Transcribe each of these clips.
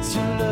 It's your love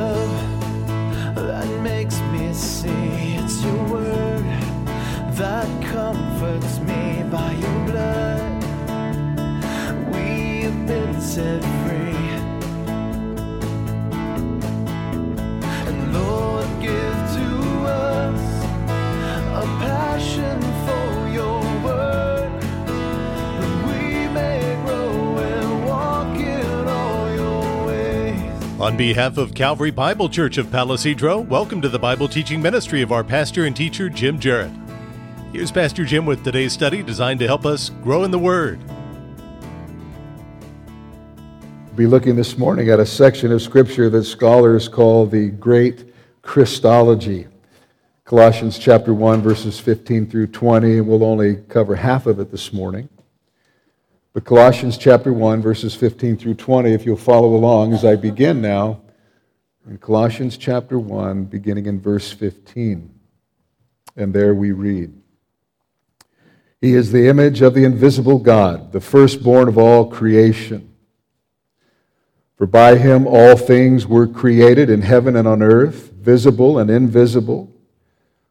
On behalf of Calvary Bible Church of Palisadro, welcome to the Bible teaching ministry of our pastor and teacher, Jim Jarrett. Here's Pastor Jim with today's study designed to help us grow in the Word. be looking this morning at a section of Scripture that scholars call the Great Christology. Colossians chapter 1, verses 15 through 20, and we'll only cover half of it this morning. But Colossians chapter 1, verses 15 through 20, if you'll follow along as I begin now, in Colossians chapter 1, beginning in verse 15. And there we read He is the image of the invisible God, the firstborn of all creation. For by him all things were created in heaven and on earth, visible and invisible.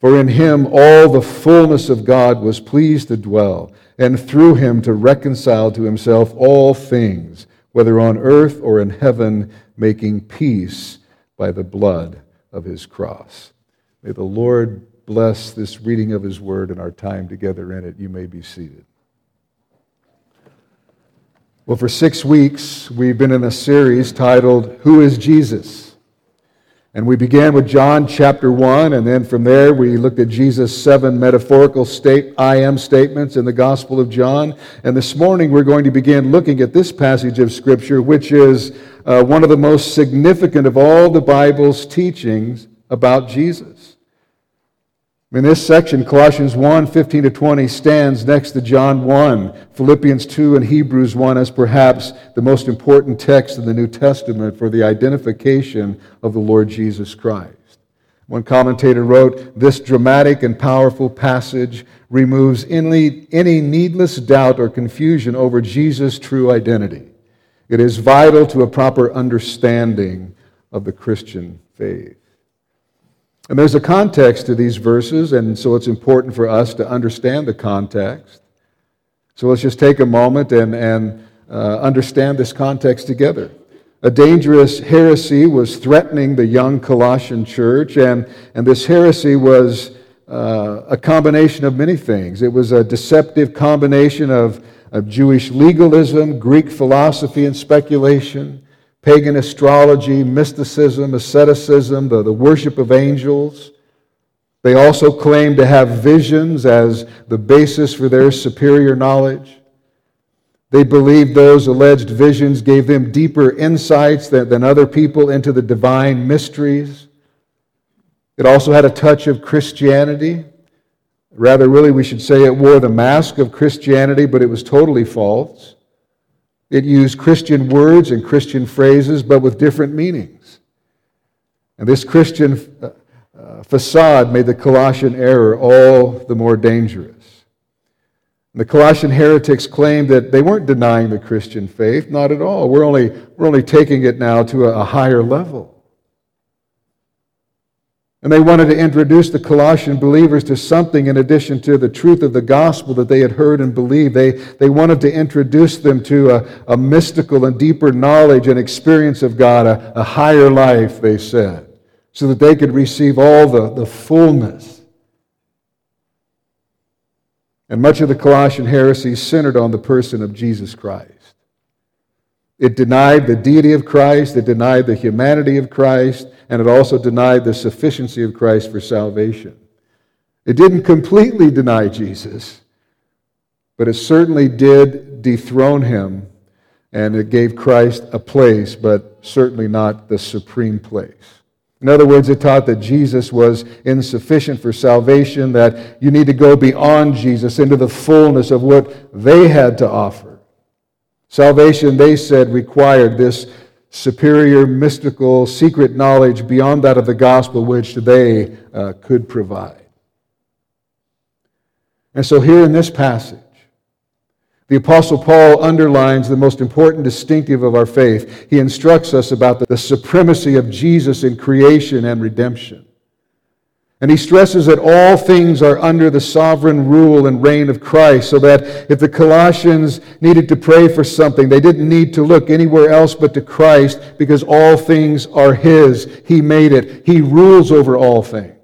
For in him all the fullness of God was pleased to dwell, and through him to reconcile to himself all things, whether on earth or in heaven, making peace by the blood of his cross. May the Lord bless this reading of his word and our time together in it. You may be seated. Well, for six weeks, we've been in a series titled, Who is Jesus? And we began with John chapter 1, and then from there we looked at Jesus' seven metaphorical state, I am statements in the Gospel of John. And this morning we're going to begin looking at this passage of Scripture, which is uh, one of the most significant of all the Bible's teachings about Jesus. In this section, Colossians 1 15 to 20 stands next to John 1, Philippians 2, and Hebrews 1 as perhaps the most important text in the New Testament for the identification of the Lord Jesus Christ. One commentator wrote, This dramatic and powerful passage removes any, any needless doubt or confusion over Jesus' true identity. It is vital to a proper understanding of the Christian faith. And there's a context to these verses, and so it's important for us to understand the context. So let's just take a moment and, and uh, understand this context together. A dangerous heresy was threatening the young Colossian church, and, and this heresy was uh, a combination of many things. It was a deceptive combination of, of Jewish legalism, Greek philosophy and speculation, pagan astrology, mysticism, asceticism, the, the worship of angels. They also claim to have visions as the basis for their superior knowledge. They believed those alleged visions gave them deeper insights than, than other people into the divine mysteries. It also had a touch of Christianity. Rather, really, we should say it wore the mask of Christianity, but it was totally false. It used Christian words and Christian phrases, but with different meanings. And this Christian uh, uh, facade made the Colossian error all the more dangerous. The Colossian heretics claimed that they weren't denying the Christian faith, not at all. We're only, we're only taking it now to a higher level. And they wanted to introduce the Colossian believers to something in addition to the truth of the gospel that they had heard and believed. They, they wanted to introduce them to a, a mystical and deeper knowledge and experience of God, a, a higher life, they said, so that they could receive all the, the fullness. And much of the Colossian heresy centered on the person of Jesus Christ. It denied the deity of Christ, it denied the humanity of Christ, and it also denied the sufficiency of Christ for salvation. It didn't completely deny Jesus, but it certainly did dethrone him, and it gave Christ a place, but certainly not the supreme place. In other words, it taught that Jesus was insufficient for salvation, that you need to go beyond Jesus into the fullness of what they had to offer. Salvation, they said, required this superior, mystical, secret knowledge beyond that of the gospel, which they uh, could provide. And so, here in this passage, the Apostle Paul underlines the most important distinctive of our faith. He instructs us about the supremacy of Jesus in creation and redemption. And he stresses that all things are under the sovereign rule and reign of Christ, so that if the Colossians needed to pray for something, they didn't need to look anywhere else but to Christ because all things are his. He made it, he rules over all things.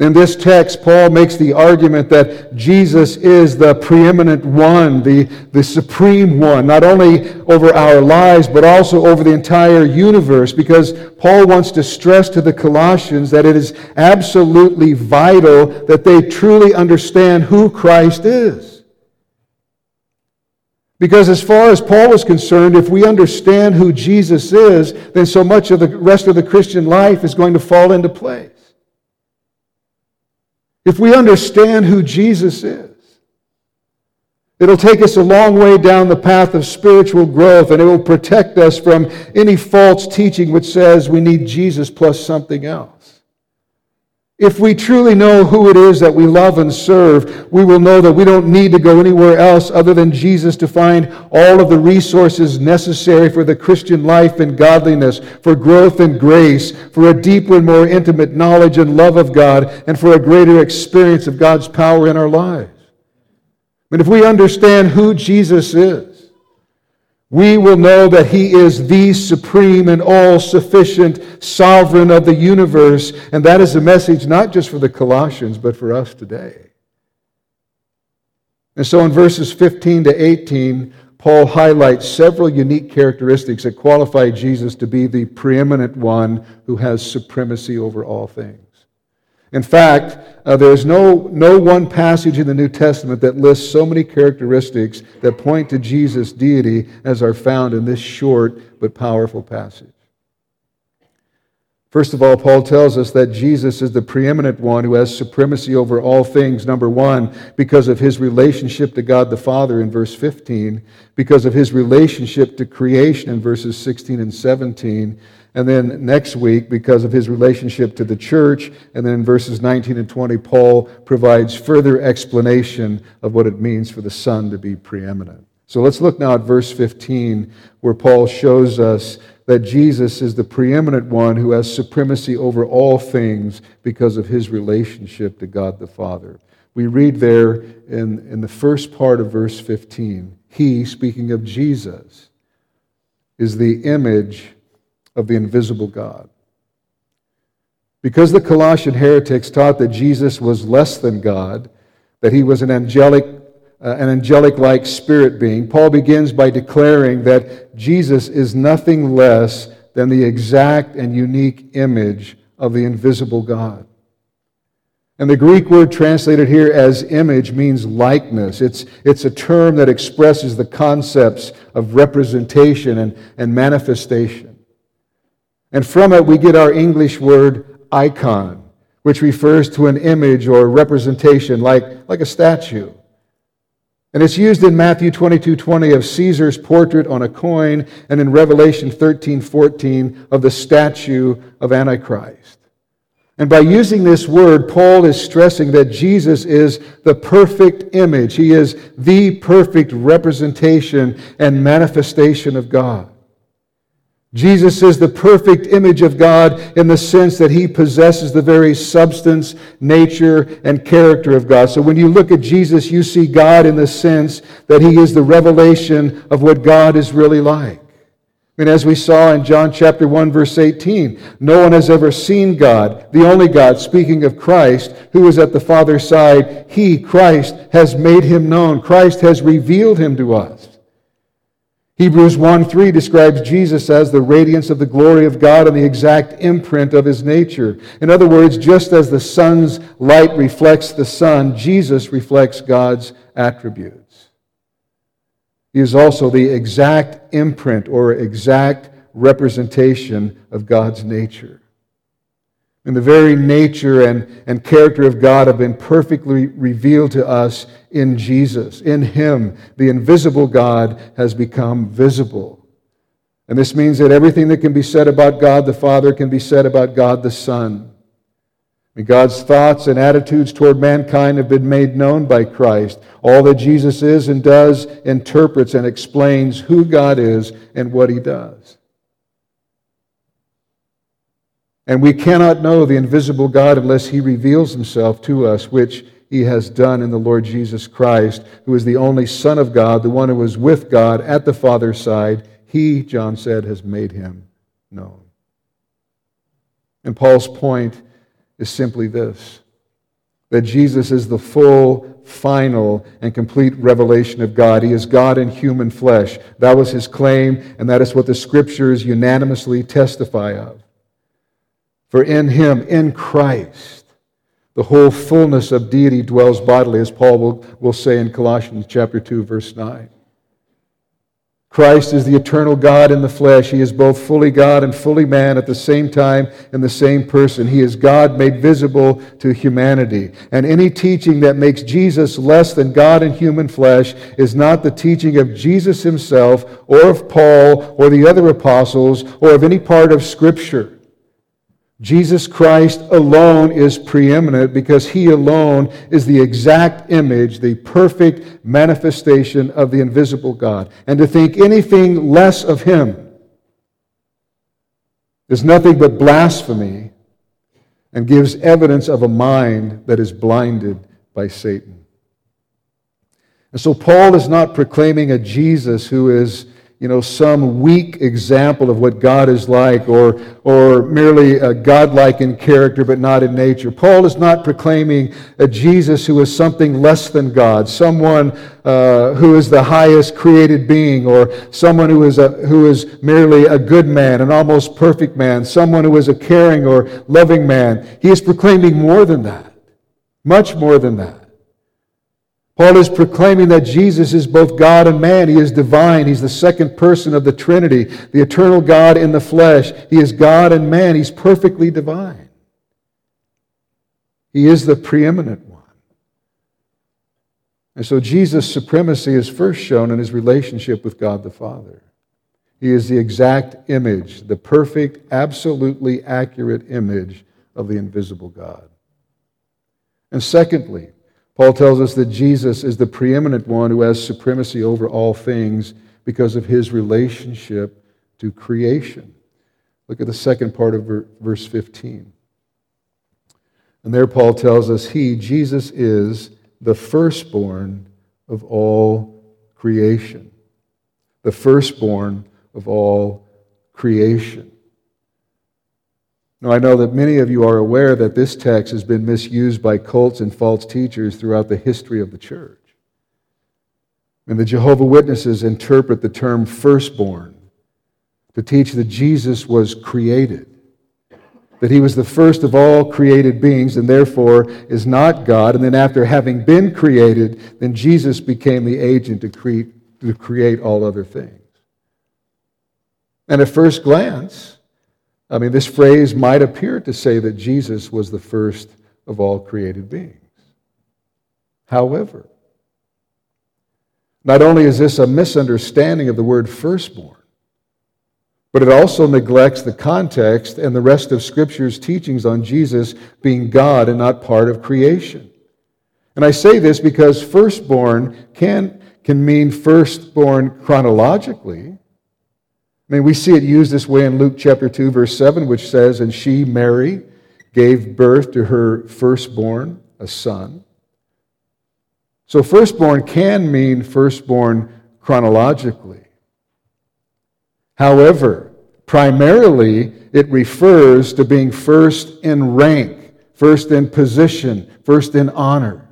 In this text, Paul makes the argument that Jesus is the preeminent one, the, the supreme one, not only over our lives, but also over the entire universe, because Paul wants to stress to the Colossians that it is absolutely vital that they truly understand who Christ is. Because as far as Paul is concerned, if we understand who Jesus is, then so much of the rest of the Christian life is going to fall into place. If we understand who Jesus is, it'll take us a long way down the path of spiritual growth and it will protect us from any false teaching which says we need Jesus plus something else. If we truly know who it is that we love and serve, we will know that we don't need to go anywhere else other than Jesus to find all of the resources necessary for the Christian life and godliness, for growth and grace, for a deeper and more intimate knowledge and love of God, and for a greater experience of God's power in our lives. But if we understand who Jesus is, we will know that He is the supreme and all sufficient sovereign of the universe. And that is a message not just for the Colossians, but for us today. And so in verses 15 to 18, Paul highlights several unique characteristics that qualify Jesus to be the preeminent one who has supremacy over all things. In fact, uh, there's no, no one passage in the New Testament that lists so many characteristics that point to Jesus' deity as are found in this short but powerful passage. First of all, Paul tells us that Jesus is the preeminent one who has supremacy over all things, number one, because of his relationship to God the Father in verse 15, because of his relationship to creation in verses 16 and 17, and then next week, because of his relationship to the church, and then in verses 19 and 20, Paul provides further explanation of what it means for the Son to be preeminent. So let's look now at verse 15, where Paul shows us that Jesus is the preeminent one who has supremacy over all things because of his relationship to God the Father. We read there in, in the first part of verse 15, He, speaking of Jesus, is the image of the invisible God. Because the Colossian heretics taught that Jesus was less than God, that he was an angelic, uh, an angelic-like spirit being, Paul begins by declaring that Jesus is nothing less than the exact and unique image of the invisible God. And the Greek word translated here as image means likeness. It's, it's a term that expresses the concepts of representation and, and manifestation. And from it, we get our English word icon, which refers to an image or representation like, like a statue. And it's used in Matthew 22 20 of Caesar's portrait on a coin, and in Revelation 13 14 of the statue of Antichrist. And by using this word, Paul is stressing that Jesus is the perfect image. He is the perfect representation and manifestation of God. Jesus is the perfect image of God in the sense that he possesses the very substance, nature, and character of God. So when you look at Jesus, you see God in the sense that he is the revelation of what God is really like. And as we saw in John chapter 1 verse 18, no one has ever seen God, the only God, speaking of Christ, who is at the Father's side. He, Christ, has made him known. Christ has revealed him to us. Hebrews 1 3 describes Jesus as the radiance of the glory of God and the exact imprint of his nature. In other words, just as the sun's light reflects the sun, Jesus reflects God's attributes. He is also the exact imprint or exact representation of God's nature. And the very nature and, and character of God have been perfectly revealed to us in Jesus. In Him, the invisible God has become visible. And this means that everything that can be said about God the Father can be said about God the Son. God's thoughts and attitudes toward mankind have been made known by Christ. All that Jesus is and does interprets and explains who God is and what He does. And we cannot know the invisible God unless He reveals Himself to us, which He has done in the Lord Jesus Christ, who is the only Son of God, the one who was with God at the Father's side. He, John said, has made Him known. And Paul's point is simply this that Jesus is the full, final, and complete revelation of God. He is God in human flesh. That was his claim, and that is what the scriptures unanimously testify of. For in him, in Christ, the whole fullness of deity dwells bodily, as Paul will, will say in Colossians chapter 2, verse 9. Christ is the eternal God in the flesh. He is both fully God and fully man at the same time in the same person. He is God made visible to humanity. And any teaching that makes Jesus less than God in human flesh is not the teaching of Jesus himself or of Paul or the other apostles or of any part of Scripture. Jesus Christ alone is preeminent because he alone is the exact image, the perfect manifestation of the invisible God. And to think anything less of him is nothing but blasphemy and gives evidence of a mind that is blinded by Satan. And so Paul is not proclaiming a Jesus who is you know, some weak example of what God is like or, or merely a godlike in character but not in nature. Paul is not proclaiming a Jesus who is something less than God, someone uh, who is the highest created being or someone who is, a, who is merely a good man, an almost perfect man, someone who is a caring or loving man. He is proclaiming more than that, much more than that. Paul is proclaiming that Jesus is both God and man. He is divine. He's the second person of the Trinity, the eternal God in the flesh. He is God and man. He's perfectly divine. He is the preeminent one. And so Jesus' supremacy is first shown in his relationship with God the Father. He is the exact image, the perfect, absolutely accurate image of the invisible God. And secondly, Paul tells us that Jesus is the preeminent one who has supremacy over all things because of his relationship to creation. Look at the second part of verse 15. And there Paul tells us he, Jesus, is the firstborn of all creation. The firstborn of all creation. Now, I know that many of you are aware that this text has been misused by cults and false teachers throughout the history of the church. And the Jehovah Witnesses interpret the term firstborn to teach that Jesus was created, that he was the first of all created beings and therefore is not God. And then, after having been created, then Jesus became the agent to create, to create all other things. And at first glance, I mean, this phrase might appear to say that Jesus was the first of all created beings. However, not only is this a misunderstanding of the word firstborn, but it also neglects the context and the rest of Scripture's teachings on Jesus being God and not part of creation. And I say this because firstborn can, can mean firstborn chronologically, I mean, we see it used this way in Luke chapter 2, verse 7, which says, And she, Mary, gave birth to her firstborn, a son. So, firstborn can mean firstborn chronologically. However, primarily, it refers to being first in rank, first in position, first in honor.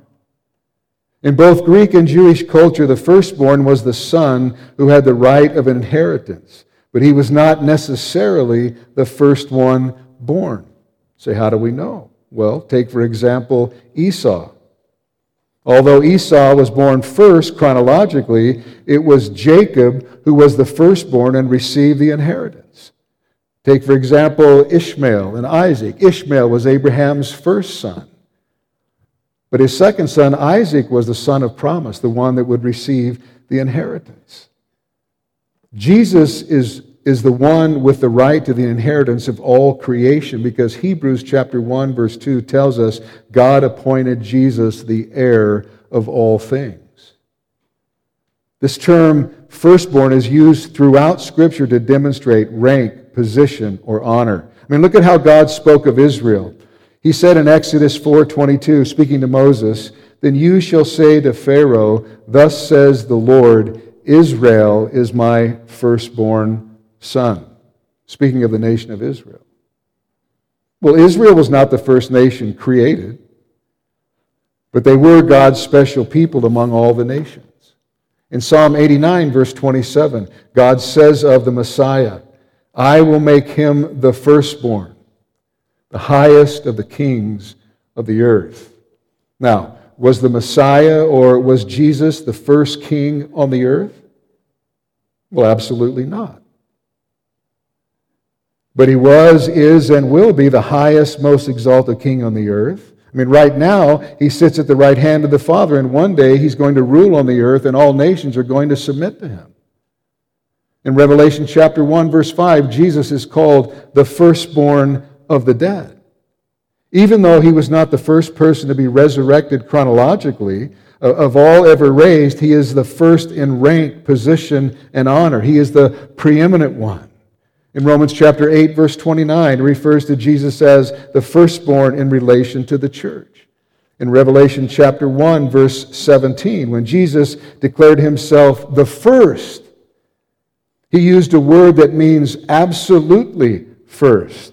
In both Greek and Jewish culture, the firstborn was the son who had the right of inheritance but he was not necessarily the first one born. Say, how do we know? Well, take for example Esau. Although Esau was born first chronologically, it was Jacob who was the firstborn and received the inheritance. Take, for example, Ishmael and Isaac. Ishmael was Abraham's first son. But his second son, Isaac, was the son of promise, the one that would receive the inheritance. Jesus is, is the one with the right to the inheritance of all creation because Hebrews chapter 1 verse 2 tells us God appointed Jesus the heir of all things. This term firstborn is used throughout scripture to demonstrate rank, position, or honor. I mean, look at how God spoke of Israel. He said in Exodus 4:22, speaking to Moses, "Then you shall say to Pharaoh, Thus says the Lord, Israel is my firstborn son." Speaking of the nation of Israel. Well, Israel was not the first nation created, but they were God's special people among all the nations. In Psalm 89, verse 27, God says of the Messiah, I will make him the firstborn, the highest of the kings of the earth. Now, was the Messiah or was Jesus the first king on the earth? Well, absolutely not. But he was, is, and will be the highest, most exalted king on the earth. I mean, right now, he sits at the right hand of the Father, and one day he's going to rule on the earth, and all nations are going to submit to him. In Revelation chapter 1, verse 5, Jesus is called the firstborn of the dead. Even though he was not the first person to be resurrected chronologically, uh, of all ever raised, he is the first in rank, position, and honor. He is the preeminent one. In Romans chapter 8, verse 29, it refers to Jesus as the firstborn in relation to the church. In Revelation chapter 1, verse 17, when Jesus declared himself the first he used a word that means absolutely first.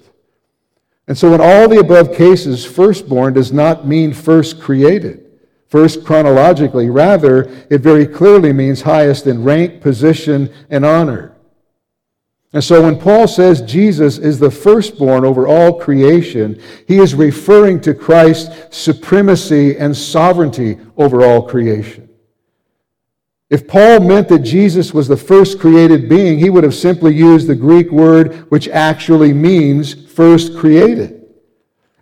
And so, in all the above cases, firstborn does not mean first created, first chronologically. Rather, it very clearly means highest in rank, position, and honor. And so, when Paul says Jesus is the firstborn over all creation, he is referring to Christ's supremacy and sovereignty over all creation. If Paul meant that Jesus was the first created being, he would have simply used the Greek word which actually means first created.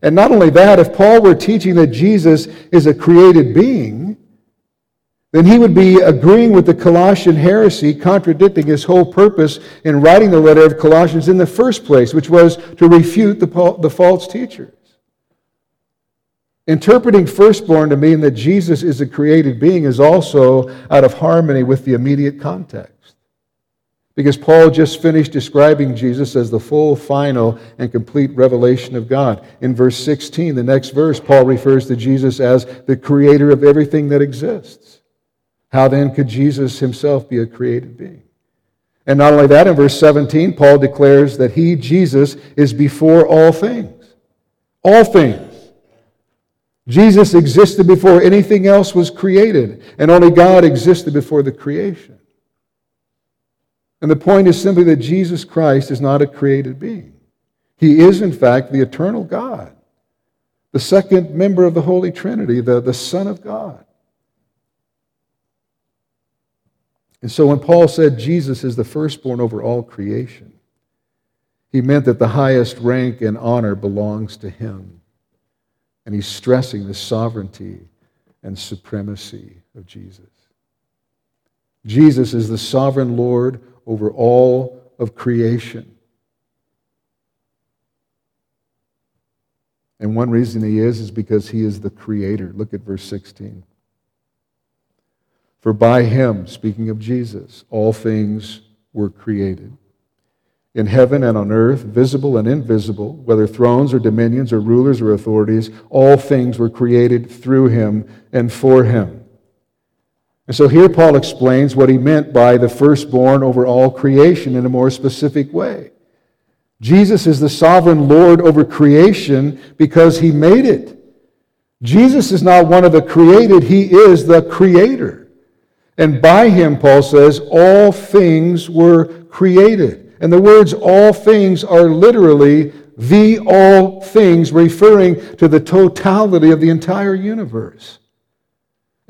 And not only that, if Paul were teaching that Jesus is a created being, then he would be agreeing with the Colossian heresy, contradicting his whole purpose in writing the letter of Colossians in the first place, which was to refute the, false teachers. Interpreting firstborn to mean that Jesus is a created being is also out of harmony with the immediate context. Because Paul just finished describing Jesus as the full, final, and complete revelation of God. In verse 16, the next verse, Paul refers to Jesus as the creator of everything that exists. How then could Jesus himself be a created being? And not only that, in verse 17, Paul declares that he, Jesus, is before all things. All things. Jesus existed before anything else was created, and only God existed before the creation. And the point is simply that Jesus Christ is not a created being. He is, in fact, the eternal God, the second member of the Holy Trinity, the, the Son of God. And so when Paul said Jesus is the firstborn over all creation, he meant that the highest rank and honor belongs to him. And he's stressing the sovereignty and supremacy of Jesus. Jesus is the sovereign Lord over all of creation. And one reason he is is because he is the creator. Look at verse 16. For by him, speaking of Jesus, all things were created in heaven and on earth, visible and invisible, whether thrones or dominions or rulers or authorities, all things were created through him and for him. And so here Paul explains what he meant by the firstborn over all creation in a more specific way. Jesus is the sovereign Lord over creation because he made it. Jesus is not one of the created, he is the creator. And by him, Paul says, all things were created. And the words all things are literally the all things, referring to the totality of the entire universe.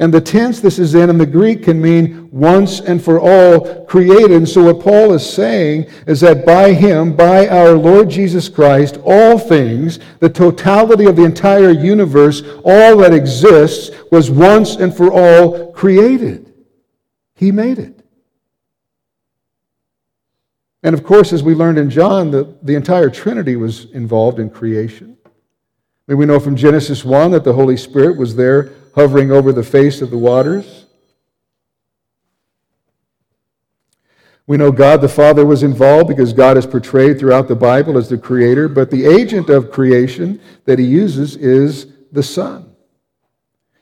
And the tense this is in in the Greek can mean once and for all created. And so what Paul is saying is that by him, by our Lord Jesus Christ, all things, the totality of the entire universe, all that exists, was once and for all created. He made it. And of course, as we learned in John, the, the entire Trinity was involved in creation. I mean, we know from Genesis 1 that the Holy Spirit was there hovering over the face of the waters. We know God the Father was involved because God is portrayed throughout the Bible as the creator, but the agent of creation that he uses is the Son.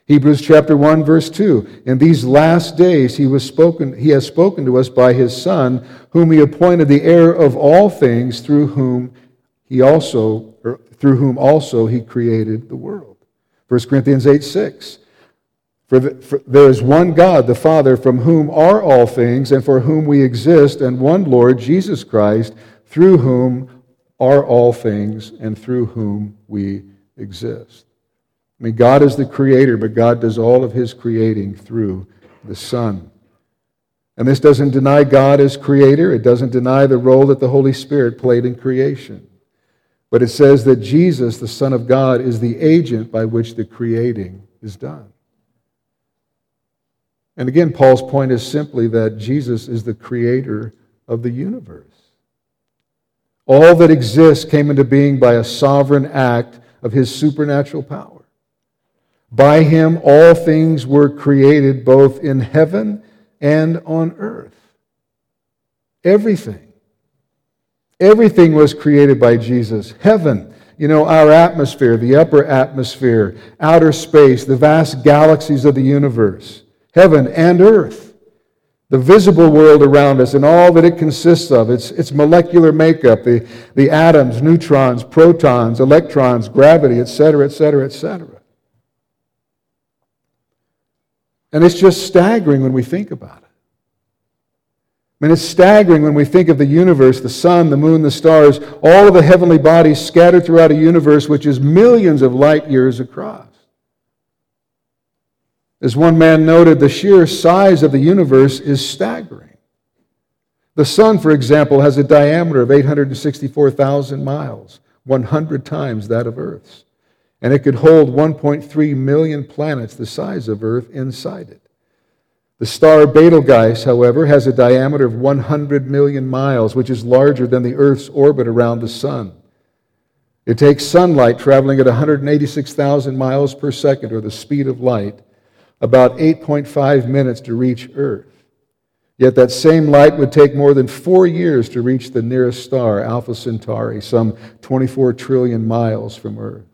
Hebrews chapter 1 verse 2. In these last days he was spoken he has spoken to us by his son whom he appointed the heir of all things through whom he also er, through whom also he created the world. 1 Corinthians 8 6. For, the, for, there is one God, the Father, from whom are all things, and for whom we exist, and one Lord, Jesus Christ, through whom are all things, and through whom we exist. I mean, God is the creator, but God does all of his creating through the Son. And this doesn't deny God as creator, it doesn't deny the role that the Holy Spirit played in creation. But it says that Jesus, the Son of God, is the agent by which the creating is done. And again, Paul's point is simply that Jesus is the creator of the universe. All that exists came into being by a sovereign act of his supernatural power. By him, all things were created both in heaven and on earth. Everything. Everything was created by Jesus. Heaven, you know, our atmosphere, the upper atmosphere, outer space, the vast galaxies of the universe, heaven and earth, the visible world around us and all that it consists of, its, its molecular makeup, the, the atoms, neutrons, protons, electrons, gravity, etc., etc., etc. And it's just staggering when we think about it. I mean, it's staggering when we think of the universe, the sun, the moon, the stars, all of the heavenly bodies scattered throughout a universe which is millions of light years across. As one man noted, the sheer size of the universe is staggering. The sun, for example, has a diameter of 864,000 miles, 100 times that of Earth's. And it could hold 1.3 million planets the size of Earth inside it. The star Betelgeuse, however, has a diameter of 100 million miles, which is larger than the Earth's orbit around the Sun. It takes sunlight traveling at 186,000 miles per second, or the speed of light, about 8.5 minutes to reach Earth. Yet that same light would take more than four years to reach the nearest star, Alpha Centauri, some 24 trillion miles from Earth.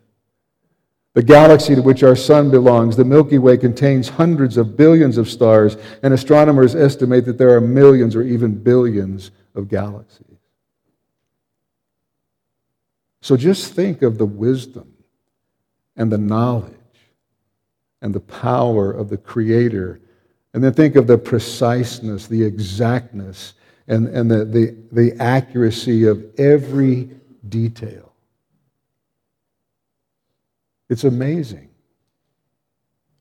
The galaxy to which our sun belongs, the Milky Way, contains hundreds of billions of stars, and astronomers estimate that there are millions or even billions of galaxies. So just think of the wisdom and the knowledge and the power of the Creator, and then think of the preciseness, the exactness, and, and the, the, the accuracy of every detail. It's amazing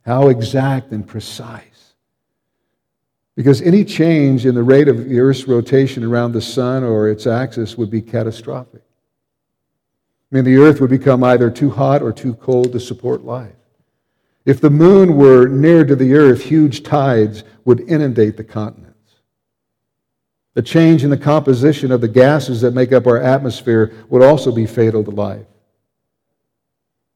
how exact and precise. Because any change in the rate of the Earth's rotation around the sun or its axis would be catastrophic. I mean, the Earth would become either too hot or too cold to support life. If the moon were near to the Earth, huge tides would inundate the continents. The change in the composition of the gases that make up our atmosphere would also be fatal to life.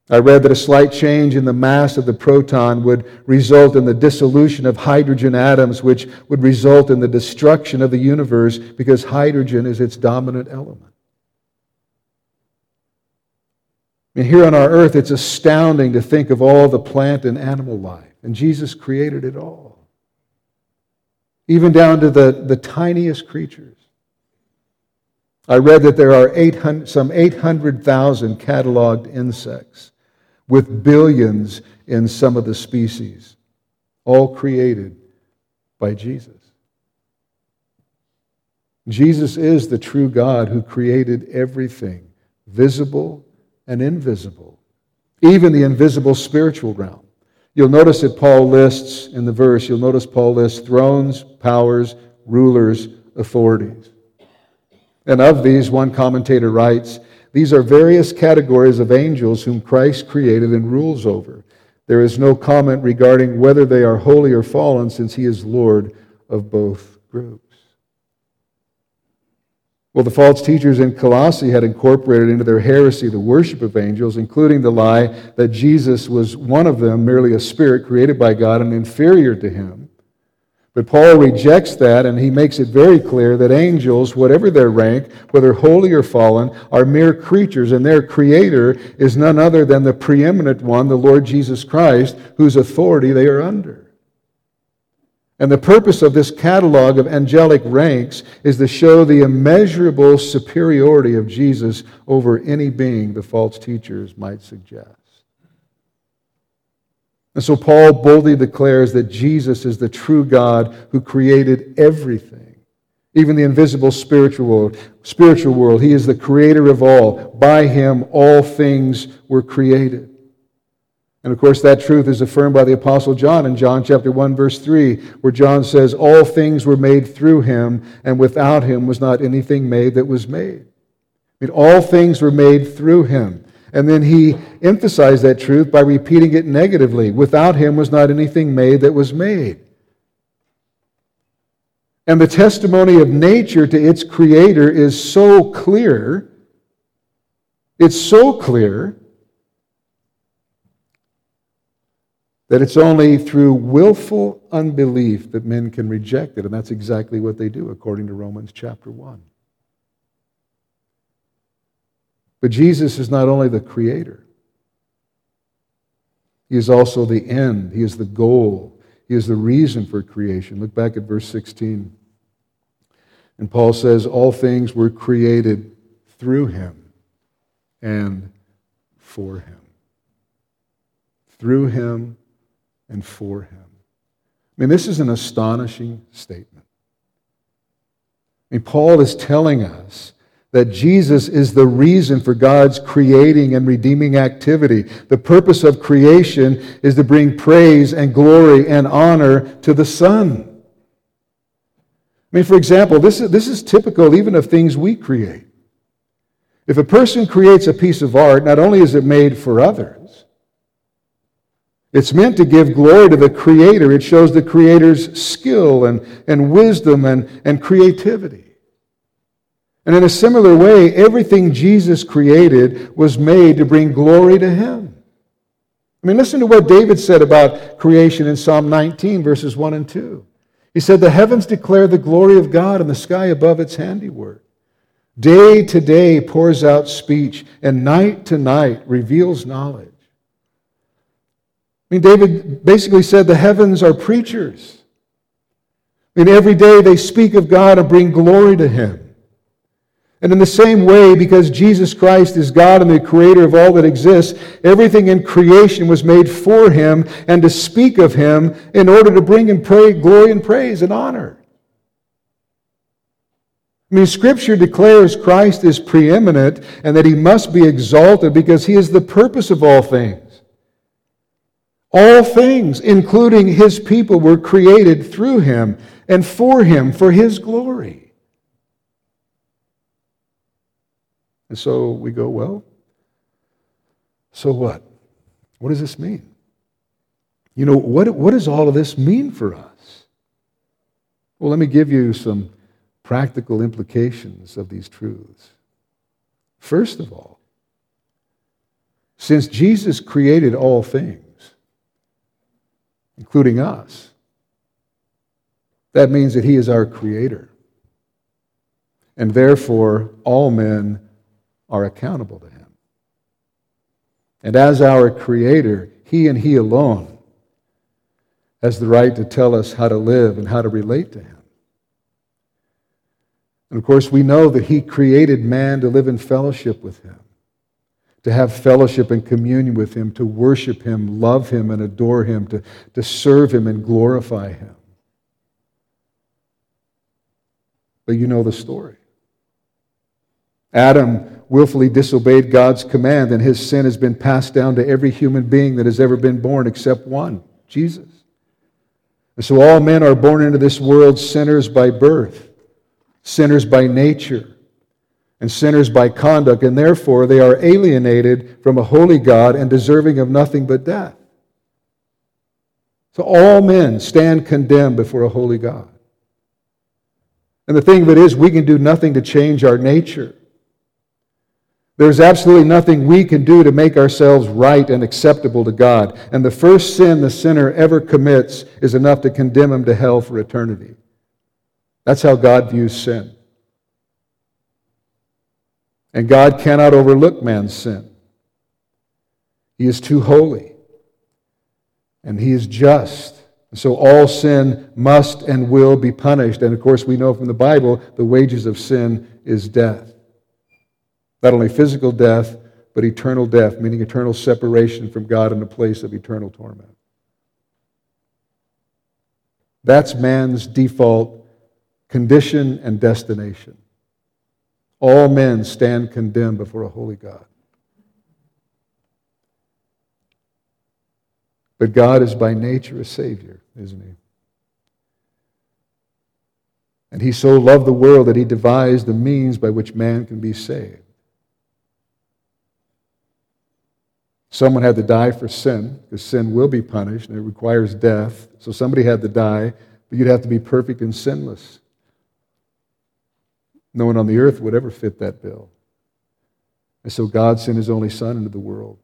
I read that a slight change in the mass of the proton would result in the dissolution of hydrogen atoms, which would result in the destruction of the universe because hydrogen is its dominant element. And here on our earth, it's astounding to think of all the plant and animal life. And Jesus created it all, even down to the, the tiniest creatures. I read that there are 800, some 800,000 cataloged insects with billions in some of the species, all created by Jesus. Jesus is the true God who created everything, visible and invisible, even the invisible spiritual realm. You'll notice that Paul lists in the verse, you'll notice Paul lists thrones, powers, rulers, authorities. And of these, one commentator writes, these are various categories of angels whom Christ created and rules over. There is no comment regarding whether they are holy or fallen, since he is Lord of both groups. Well, the false teachers in Colossae had incorporated into their heresy the worship of angels, including the lie that Jesus was one of them, merely a spirit created by God and inferior to him. But Paul rejects that, and he makes it very clear that angels, whatever their rank, whether holy or fallen, are mere creatures, and their creator is none other than the preeminent one, the Lord Jesus Christ, whose authority they are under. And the purpose of this catalog of angelic ranks is to show the immeasurable superiority of Jesus over any being the false teachers might suggest. And so Paul boldly declares that Jesus is the true God who created everything, even the invisible spiritual world. Spiritual world. He is the creator of all. By him all things were created. And of course, that truth is affirmed by the Apostle John in John chapter 1, verse 3, where John says, All things were made through him, and without him was not anything made that was made. I mean, all things were made through him. And then he emphasized that truth by repeating it negatively. Without him was not anything made that was made. And the testimony of nature to its creator is so clear. It's so clear that it's only through willful unbelief that men can reject it. And that's exactly what they do, according to Romans chapter 1. But Jesus is not only the creator, he is also the end, he is the goal, he is the reason for creation. Look back at verse 16. And Paul says, All things were created through him and for him. Through him and for him. I mean, this is an astonishing statement. I mean, Paul is telling us that Jesus is the reason for God's creating and redeeming activity. The purpose of creation is to bring praise and glory and honor to the Son. I mean, for example, this is, this is typical even of things we create. If a person creates a piece of art, not only is it made for others, it's meant to give glory to the Creator. It shows the Creator's skill and, and wisdom and, and creativity. And in a similar way, everything Jesus created was made to bring glory to Him. I mean, listen to what David said about creation in Psalm 19, verses 1 and 2. He said, The heavens declare the glory of God, and the sky above its handiwork. Day to day pours out speech, and night to night reveals knowledge. I mean, David basically said the heavens are preachers. I mean, every day they speak of God and bring glory to Him. And in the same way, because Jesus Christ is God and the creator of all that exists, everything in creation was made for Him and to speak of Him in order to bring Him pray, glory and praise and honor. I mean, Scripture declares Christ is preeminent and that He must be exalted because He is the purpose of all things. All things, including his people, were created through him and for him, for his glory. And so we go, well, so what? What does this mean? You know, what, what does all of this mean for us? Well, let me give you some practical implications of these truths. First of all, since Jesus created all things, including us. That means that He is our Creator. And therefore, all men are accountable to Him. And as our Creator, He and He alone has the right to tell us how to live and how to relate to Him. And of course, we know that He created man to live in fellowship with Him to have fellowship and communion with Him, to worship Him, love Him, and adore Him, to, to serve Him and glorify Him. But you know the story. Adam willfully disobeyed God's command, and his sin has been passed down to every human being that has ever been born except one Jesus. And so all men are born into this world sinners by birth, sinners by nature and sinners by conduct, and therefore they are alienated from a holy God and deserving of nothing but death. So all men stand condemned before a holy God. And the thing of it is, we can do nothing to change our nature. There's absolutely nothing we can do to make ourselves right and acceptable to God. And the first sin the sinner ever commits is enough to condemn him to hell for eternity. That's how God views sin. And God cannot overlook man's sin. He is too holy. And he is just. So all sin must and will be punished. And of course, we know from the Bible the wages of sin is death. Not only physical death, but eternal death, meaning eternal separation from God in a place of eternal torment. That's man's default condition and destination. All men stand condemned before a holy God. But God is by nature a Savior, isn't He? And He so loved the world that He devised the means by which man can be saved. Someone had to die for sin, because sin will be punished and it requires death. So somebody had to die, but you'd have to be perfect and sinless. No one on the earth would ever fit that bill. And so God sent his only Son into the world.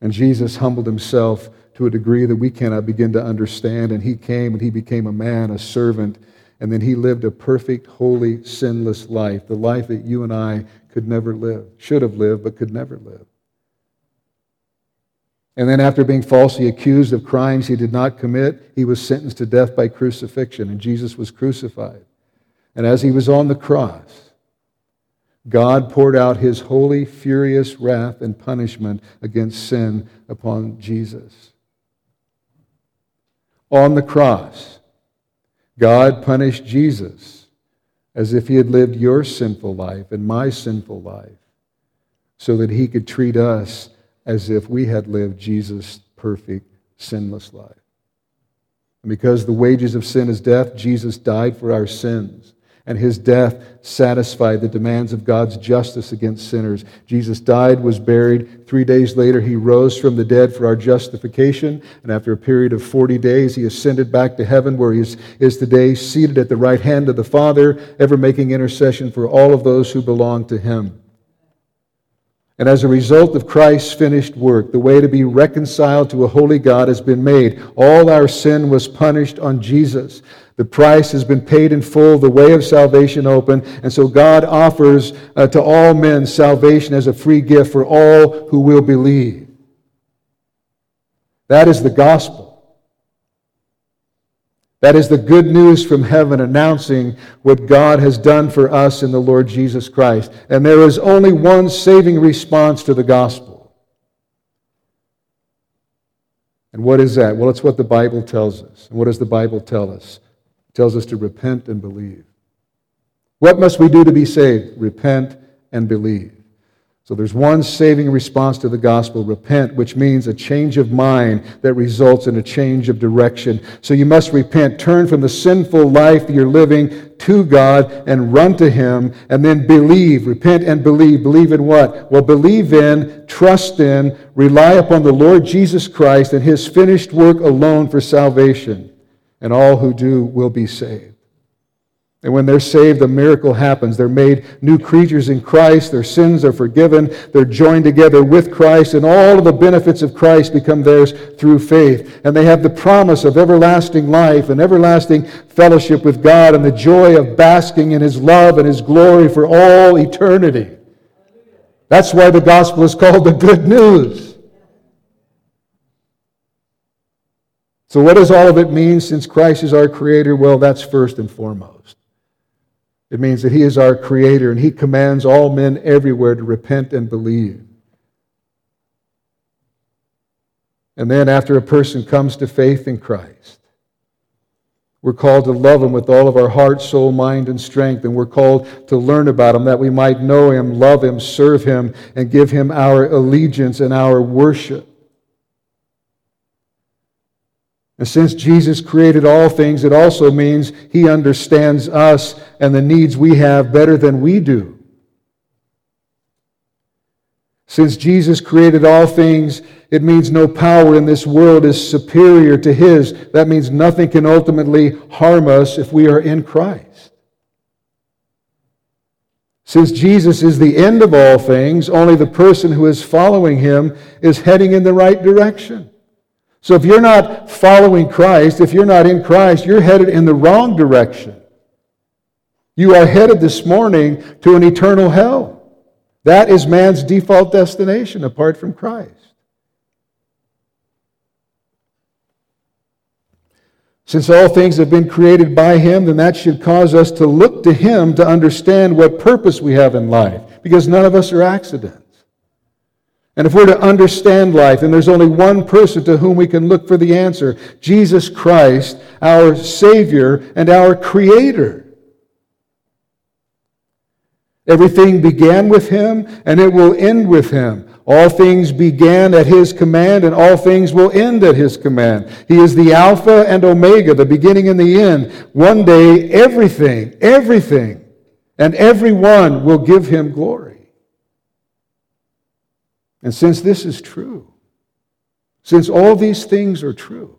And Jesus humbled himself to a degree that we cannot begin to understand. And he came and he became a man, a servant. And then he lived a perfect, holy, sinless life, the life that you and I could never live, should have lived, but could never live. And then, after being falsely accused of crimes he did not commit, he was sentenced to death by crucifixion, and Jesus was crucified. And as he was on the cross, God poured out his holy, furious wrath and punishment against sin upon Jesus. On the cross, God punished Jesus as if he had lived your sinful life and my sinful life, so that he could treat us as if we had lived Jesus' perfect, sinless life. And because the wages of sin is death, Jesus died for our sins and his death satisfied the demands of God's justice against sinners. Jesus died, was buried. Three days later, he rose from the dead for our justification. And after a period of 40 days, he ascended back to heaven, where he is, is today, seated at the right hand of the Father, ever making intercession for all of those who belong to him. And as a result of Christ's finished work, the way to be reconciled to a holy God has been made. All our sin was punished on Jesus. The price has been paid in full, the way of salvation open. And so God offers uh, to all men salvation as a free gift for all who will believe. That is the gospel. That is the good news from heaven announcing what God has done for us in the Lord Jesus Christ. And there is only one saving response to the gospel. And what is that? Well, it's what the Bible tells us. And what does the Bible tell us? It tells us to repent and believe. What must we do to be saved? Repent and believe. So there's one saving response to the gospel repent, which means a change of mind that results in a change of direction. So you must repent, turn from the sinful life that you're living to God and run to Him, and then believe. Repent and believe. Believe in what? Well, believe in, trust in, rely upon the Lord Jesus Christ and His finished work alone for salvation. And all who do will be saved. And when they're saved, a miracle happens. They're made new creatures in Christ. Their sins are forgiven. They're joined together with Christ, and all of the benefits of Christ become theirs through faith. And they have the promise of everlasting life and everlasting fellowship with God and the joy of basking in His love and His glory for all eternity. That's why the gospel is called the good news. So, what does all of it mean since Christ is our Creator? Well, that's first and foremost. It means that He is our Creator and He commands all men everywhere to repent and believe. And then, after a person comes to faith in Christ, We're called to love Him with all of our heart, soul, mind, and strength. And we're called to learn about Him that we might know Him, love Him, serve Him, and give Him our allegiance and our worship. And since Jesus created all things, it also means He understands us and the needs we have better than we do. Since Jesus created all things, it means no power in this world is superior to his. That means nothing can ultimately harm us if we are in Christ. Since Jesus is the end of all things, only the person who is following him is heading in the right direction. So if you're not following Christ, if you're not in Christ, you're headed in the wrong direction. You are headed this morning to an eternal hell. That is man's default destination apart from Christ. Since all things have been created by him, then that should cause us to look to him to understand what purpose we have in life, because none of us are accidents. And if we're to understand life, and there's only one person to whom we can look for the answer Jesus Christ, our Savior and our Creator. Everything began with him, and it will end with him. All things began at his command, and all things will end at his command. He is the Alpha and Omega, the beginning and the end. One day, everything, everything, and everyone will give him glory. And since this is true, since all these things are true,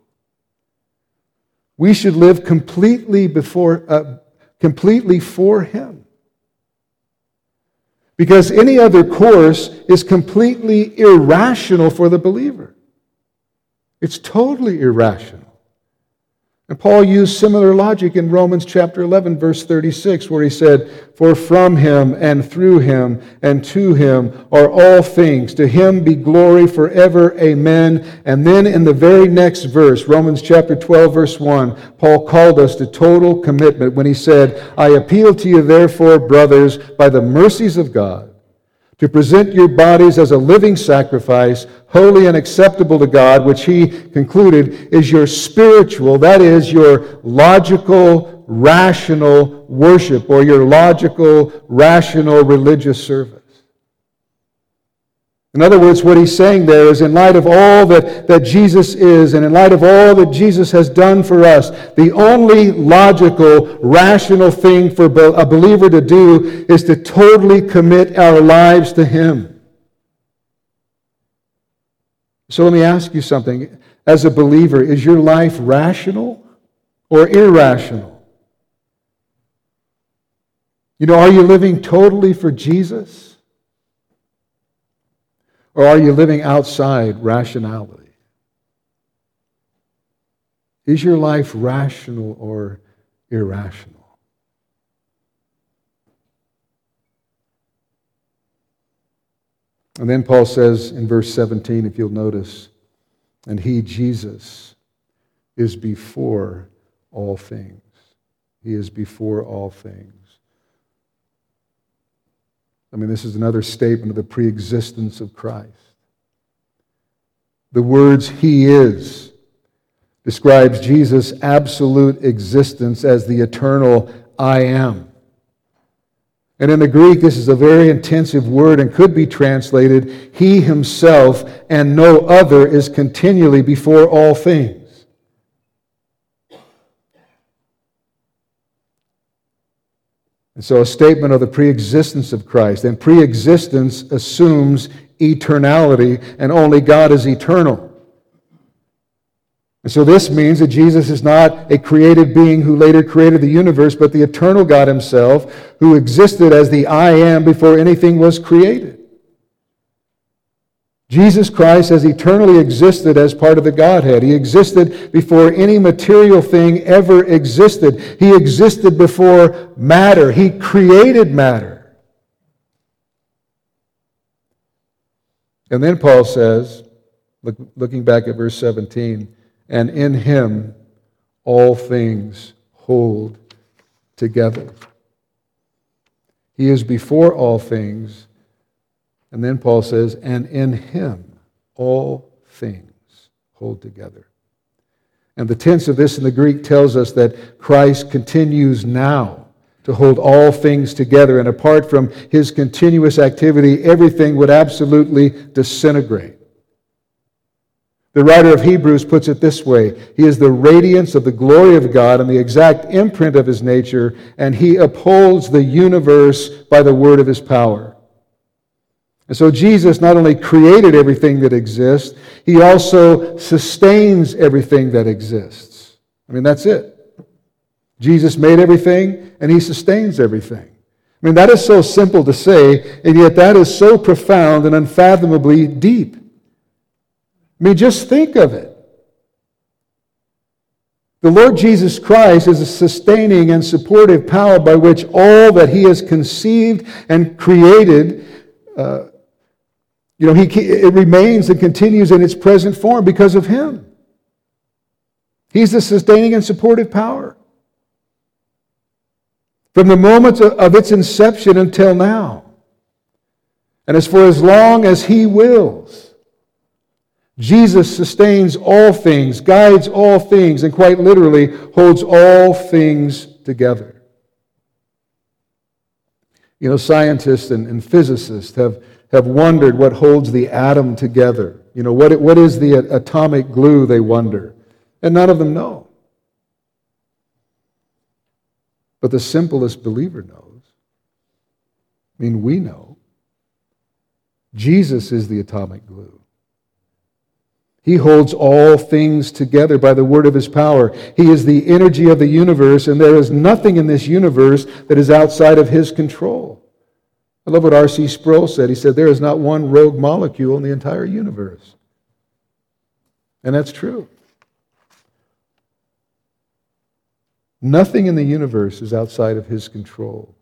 we should live completely before, uh, completely for him. Because any other course is completely irrational for the believer. It's totally irrational. And Paul used similar logic in Romans chapter 11, verse 36, where he said, For from him and through him and to him are all things. To him be glory forever. Amen. And then in the very next verse, Romans chapter 12, verse 1, Paul called us to total commitment when he said, I appeal to you, therefore, brothers, by the mercies of God to present your bodies as a living sacrifice, holy and acceptable to God, which he concluded is your spiritual, that is, your logical, rational worship, or your logical, rational religious service. In other words, what he's saying there is in light of all that, that Jesus is, and in light of all that Jesus has done for us, the only logical, rational thing for a believer to do is to totally commit our lives to him. So let me ask you something. As a believer, is your life rational or irrational? You know, are you living totally for Jesus? Or are you living outside rationality? Is your life rational or irrational? And then Paul says in verse 17, if you'll notice, and he, Jesus, is before all things. He is before all things. I mean, this is another statement of the preexistence of Christ. The words He is describes Jesus' absolute existence as the eternal I am. And in the Greek, this is a very intensive word and could be translated He Himself and no other is continually before all things. And so, a statement of the preexistence of Christ. And preexistence assumes eternality, and only God is eternal. And so, this means that Jesus is not a created being who later created the universe, but the eternal God Himself, who existed as the I am before anything was created. Jesus Christ has eternally existed as part of the Godhead. He existed before any material thing ever existed. He existed before matter. He created matter. And then Paul says, look, looking back at verse 17, and in him all things hold together. He is before all things and then Paul says, and in him all things hold together. And the tense of this in the Greek tells us that Christ continues now to hold all things together. And apart from his continuous activity, everything would absolutely disintegrate. The writer of Hebrews puts it this way He is the radiance of the glory of God and the exact imprint of his nature, and he upholds the universe by the word of his power. And so Jesus not only created everything that exists, he also sustains everything that exists. I mean, that's it. Jesus made everything and he sustains everything. I mean, that is so simple to say, and yet that is so profound and unfathomably deep. I mean, just think of it. The Lord Jesus Christ is a sustaining and supportive power by which all that He has conceived and created, uh, you know, he, it remains and continues in its present form because of Him. He's the sustaining and supportive power. From the moment of its inception until now. And as for as long as He wills. Jesus sustains all things, guides all things, and quite literally holds all things together. You know, scientists and, and physicists have, have wondered what holds the atom together. You know, what, what is the atomic glue, they wonder. And none of them know. But the simplest believer knows. I mean, we know. Jesus is the atomic glue. He holds all things together by the word of his power. He is the energy of the universe, and there is nothing in this universe that is outside of his control. I love what R.C. Sproul said. He said, There is not one rogue molecule in the entire universe. And that's true. Nothing in the universe is outside of his control.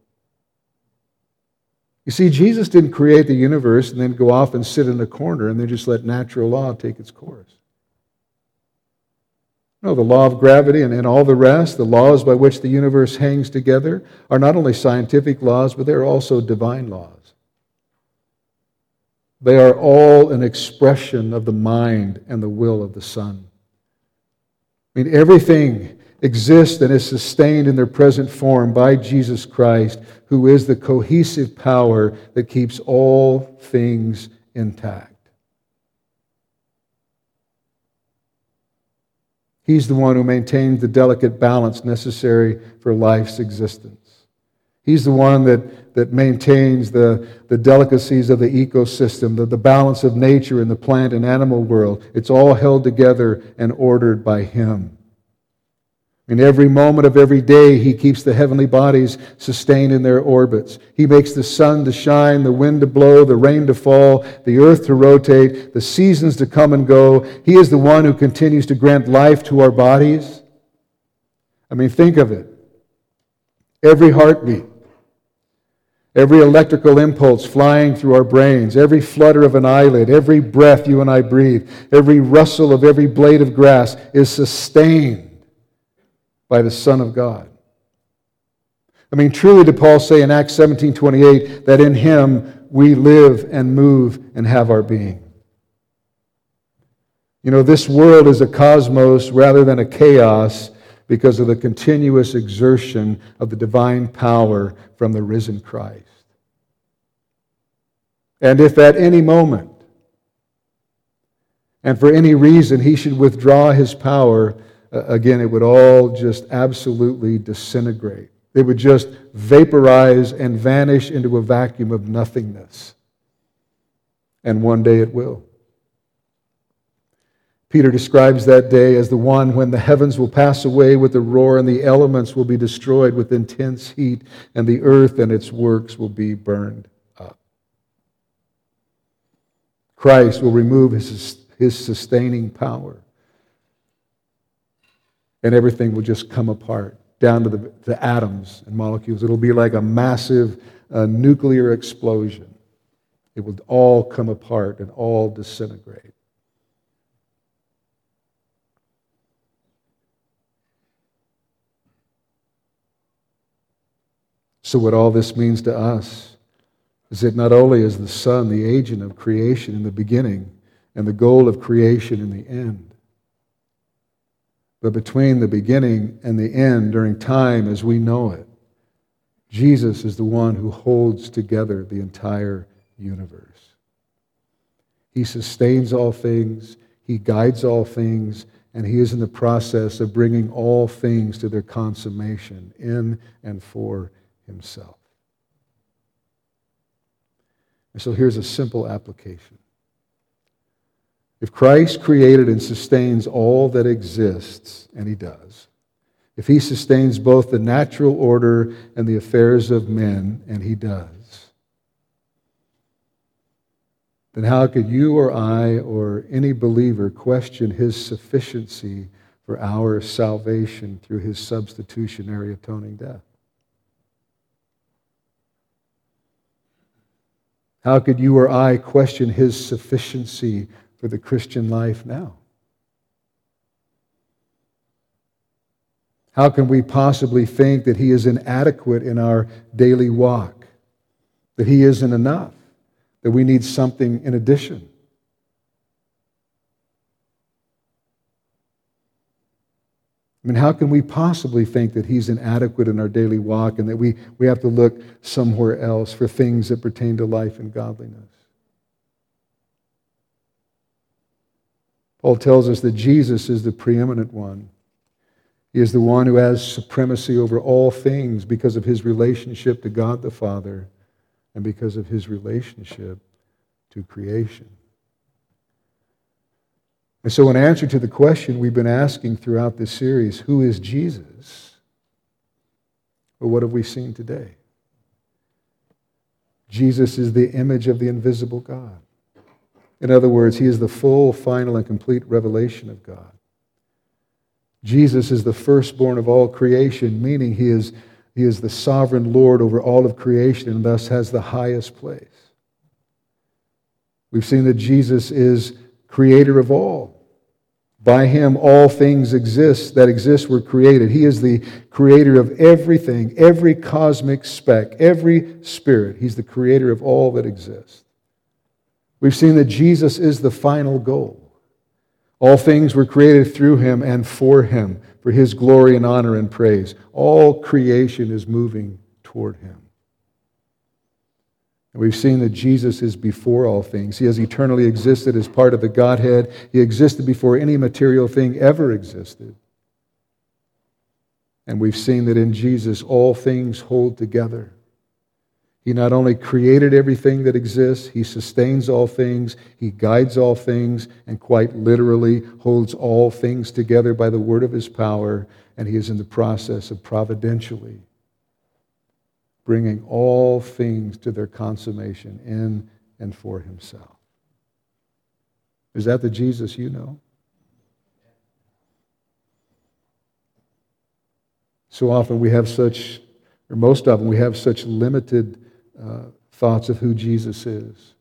You see, Jesus didn't create the universe and then go off and sit in a corner and then just let natural law take its course. No, the law of gravity and, and all the rest, the laws by which the universe hangs together, are not only scientific laws, but they're also divine laws. They are all an expression of the mind and the will of the Son. I mean, everything exists and is sustained in their present form by Jesus Christ, who is the cohesive power that keeps all things intact. He's the one who maintains the delicate balance necessary for life's existence. He's the one that, that maintains the, the delicacies of the ecosystem, the, the balance of nature in the plant and animal world. It's all held together and ordered by Him. In every moment of every day, He keeps the heavenly bodies sustained in their orbits. He makes the sun to shine, the wind to blow, the rain to fall, the earth to rotate, the seasons to come and go. He is the one who continues to grant life to our bodies. I mean, think of it. Every heartbeat, every electrical impulse flying through our brains, every flutter of an eyelid, every breath you and I breathe, every rustle of every blade of grass is sustained by the Son of God. I mean, truly did Paul say in Acts 17 28 that in him we live and move and have our being. You know, this world is a cosmos rather than a chaos because of the continuous exertion of the divine power from the risen Christ. And if at any moment, and for any reason, he should withdraw his power, again, it would all just absolutely disintegrate. It would just vaporize and vanish into a vacuum of nothingness. And one day it will. Peter describes that day as the one when the heavens will pass away with a roar and the elements will be destroyed with intense heat and the earth and its works will be burned up. Christ will remove his, his sustaining power and everything will just come apart down to the, the atoms and molecules. It'll be like a massive uh, nuclear explosion. It will all come apart and all disintegrate. So, what all this means to us is that not only is the Son the agent of creation in the beginning and the goal of creation in the end, But between the beginning and the end, during time as we know it, Jesus is the one who holds together the entire universe. He sustains all things, He guides all things, and He is in the process of bringing all things to their consummation in and for Himself. And so here's a simple application. If Christ created and sustains all that exists, and He does, if He sustains both the natural order and the affairs of men, and He does, then how could you or I or any believer question His sufficiency for our salvation through His substitutionary atoning death? How could you or I question his sufficiency for the Christian life now? How can we possibly think that he is inadequate in our daily walk? That he isn't enough? That we need something in addition? I mean, how can we possibly think that He's inadequate in our daily walk and that we, we have to look somewhere else for things that pertain to life and godliness? Paul tells us that Jesus is the preeminent one. He is the one who has supremacy over all things because of his relationship to God the Father and because of his relationship to creation. And so, in answer to the question we've been asking throughout this series, who is Jesus? Well, what have we seen today? Jesus is the image of the invisible God. In other words, he is the full, final, and complete revelation of God. Jesus is the firstborn of all creation, meaning he is, he is the sovereign Lord over all of creation and thus has the highest place. We've seen that Jesus is creator of all. By him, all things exist that exist were created. He is the creator of everything, every cosmic speck, every spirit. He's the creator of all that exists. We've seen that Jesus is the final goal. All things were created through him and for him, for his glory and honor and praise. All creation is moving toward him. And we've seen that Jesus is before all things. He has eternally existed as part of the Godhead. He existed before any material thing ever existed. And we've seen that in Jesus all things hold together. He not only created everything that exists, He sustains all things, He guides all things, and quite literally holds all things together by the word of His power, and He is in the process of providentially bringing all things to their consummation in and for himself. Is that the Jesus you know? So often we have such, or most often we have such limited uh, thoughts of who Jesus is.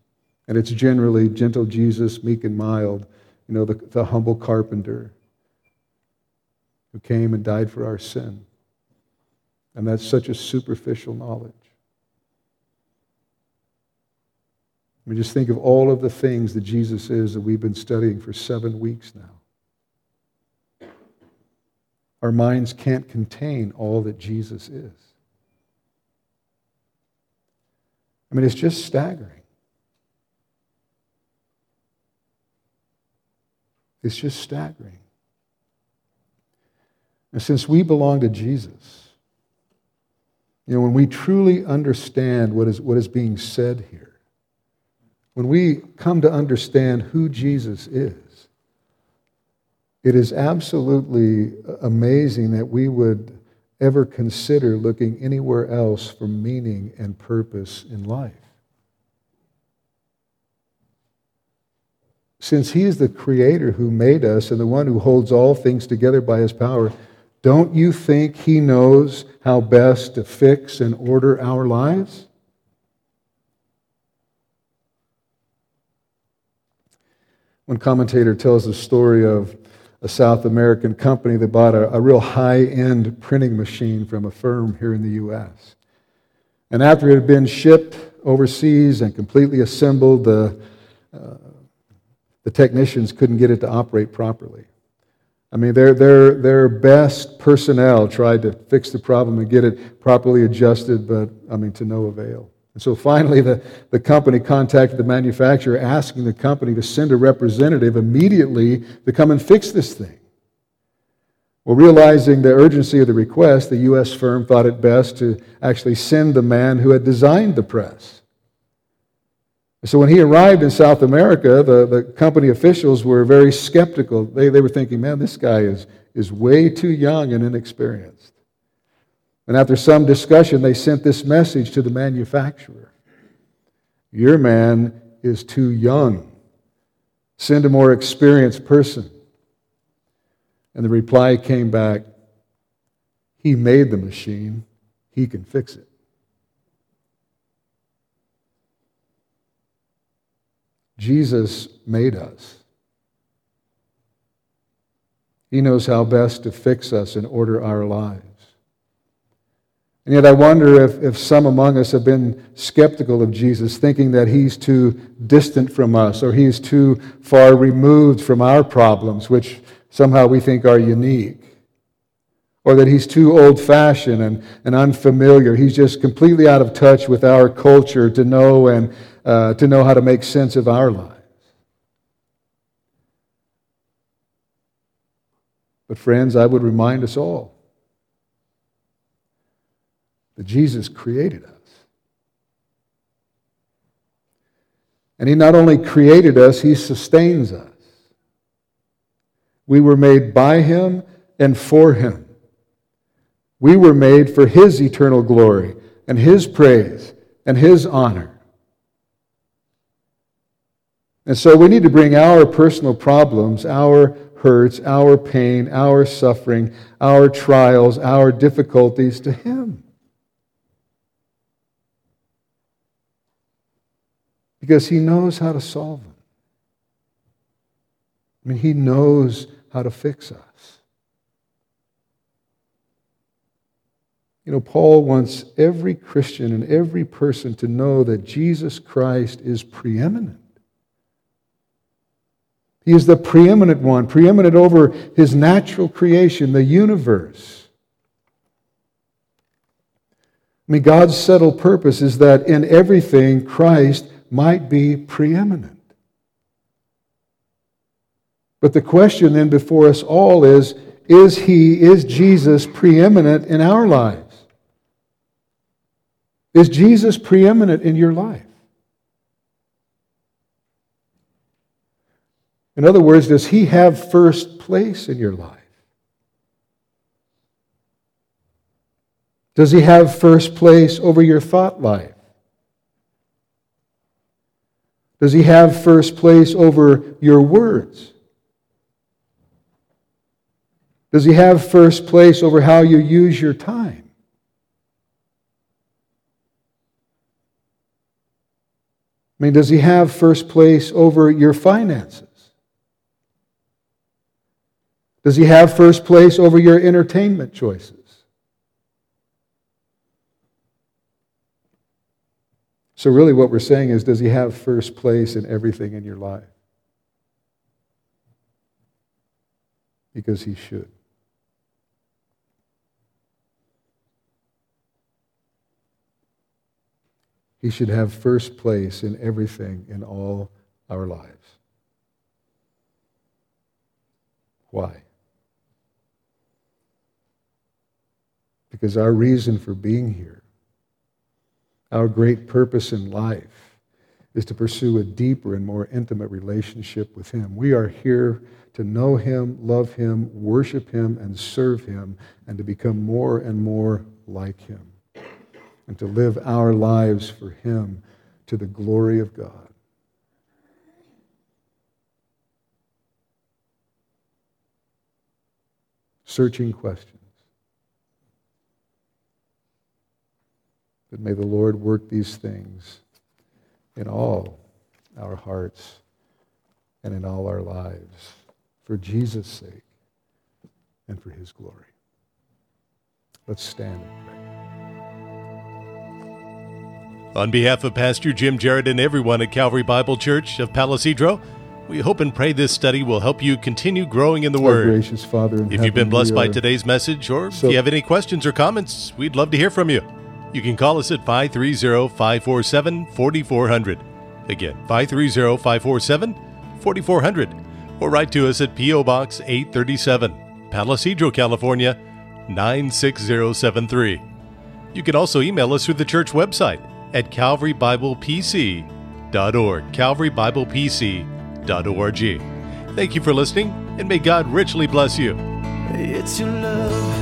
And it's generally gentle Jesus, meek and mild, you know, the, the humble carpenter who came and died for our sin. And that's such a superficial knowledge. I mean, just think of all of the things that Jesus is that we've been studying for seven weeks now. Our minds can't contain all that Jesus is. I mean, it's just staggering. It's just staggering. And since we belong to Jesus, you know, when we truly understand what is, what is being said here, when we come to understand who Jesus is, it is absolutely amazing that we would ever consider looking anywhere else for meaning and purpose in life. Since He is the Creator who made us and the one who holds all things together by His power, don't you think He knows how best to fix and order our lives? One commentator tells the story of a South American company that bought a, a real high end printing machine from a firm here in the U.S. And after it had been shipped overseas and completely assembled, the, uh, the technicians couldn't get it to operate properly. I mean, their, their, their best personnel tried to fix the problem and get it properly adjusted, but I mean, to no avail. And so finally, the, the company contacted the manufacturer asking the company to send a representative immediately to come and fix this thing. Well, realizing the urgency of the request, the U.S. firm thought it best to actually send the man who had designed the press. So when he arrived in South America, the, the company officials were very skeptical. They, they were thinking, man, this guy is, is way too young and inexperienced. And after some discussion, they sent this message to the manufacturer Your man is too young. Send a more experienced person. And the reply came back He made the machine, He can fix it. Jesus made us. He knows how best to fix us and order our lives. And yet, I wonder if, if some among us have been skeptical of Jesus, thinking that he's too distant from us or he's too far removed from our problems, which somehow we think are unique. Or that he's too old fashioned and, and unfamiliar. He's just completely out of touch with our culture to know and uh, to know how to make sense of our lives. But, friends, I would remind us all that Jesus created us. And He not only created us, He sustains us. We were made by Him and for Him. We were made for His eternal glory and His praise and His honor. And so we need to bring our personal problems, our hurts, our pain, our suffering, our trials, our difficulties to Him. Because He knows how to solve them. I mean, He knows how to fix us. You know, Paul wants every Christian and every person to know that Jesus Christ is preeminent. He is the preeminent one, preeminent over his natural creation, the universe. I mean, God's settled purpose is that in everything, Christ might be preeminent. But the question then before us all is is he, is Jesus preeminent in our lives? Is Jesus preeminent in your life? In other words, does he have first place in your life? Does he have first place over your thought life? Does he have first place over your words? Does he have first place over how you use your time? I mean, does he have first place over your finances? Does he have first place over your entertainment choices? So, really, what we're saying is, does he have first place in everything in your life? Because he should. He should have first place in everything in all our lives. Why? Because our reason for being here, our great purpose in life, is to pursue a deeper and more intimate relationship with Him. We are here to know Him, love Him, worship Him, and serve Him, and to become more and more like Him and to live our lives for Him to the glory of God. Searching questions. But may the Lord work these things in all our hearts and in all our lives for Jesus' sake and for his glory. Let's stand and pray. On behalf of Pastor Jim Jarrett and everyone at Calvary Bible Church of Palo Cedro, We hope and pray this study will help you continue growing in the Our Word. gracious Father If you've been blessed by today's message, or So- if you have any questions or comments, we'd love to hear from you. You can call us at 530 547 4400. Again, 530 547 4400. Or write to us at P.O. Box 837, Palo Cedro, California 96073. You can also email us through the church website at calvarybiblepc.org. calvarybiblepc.org. Thank you for listening, and may God richly bless you. It's your love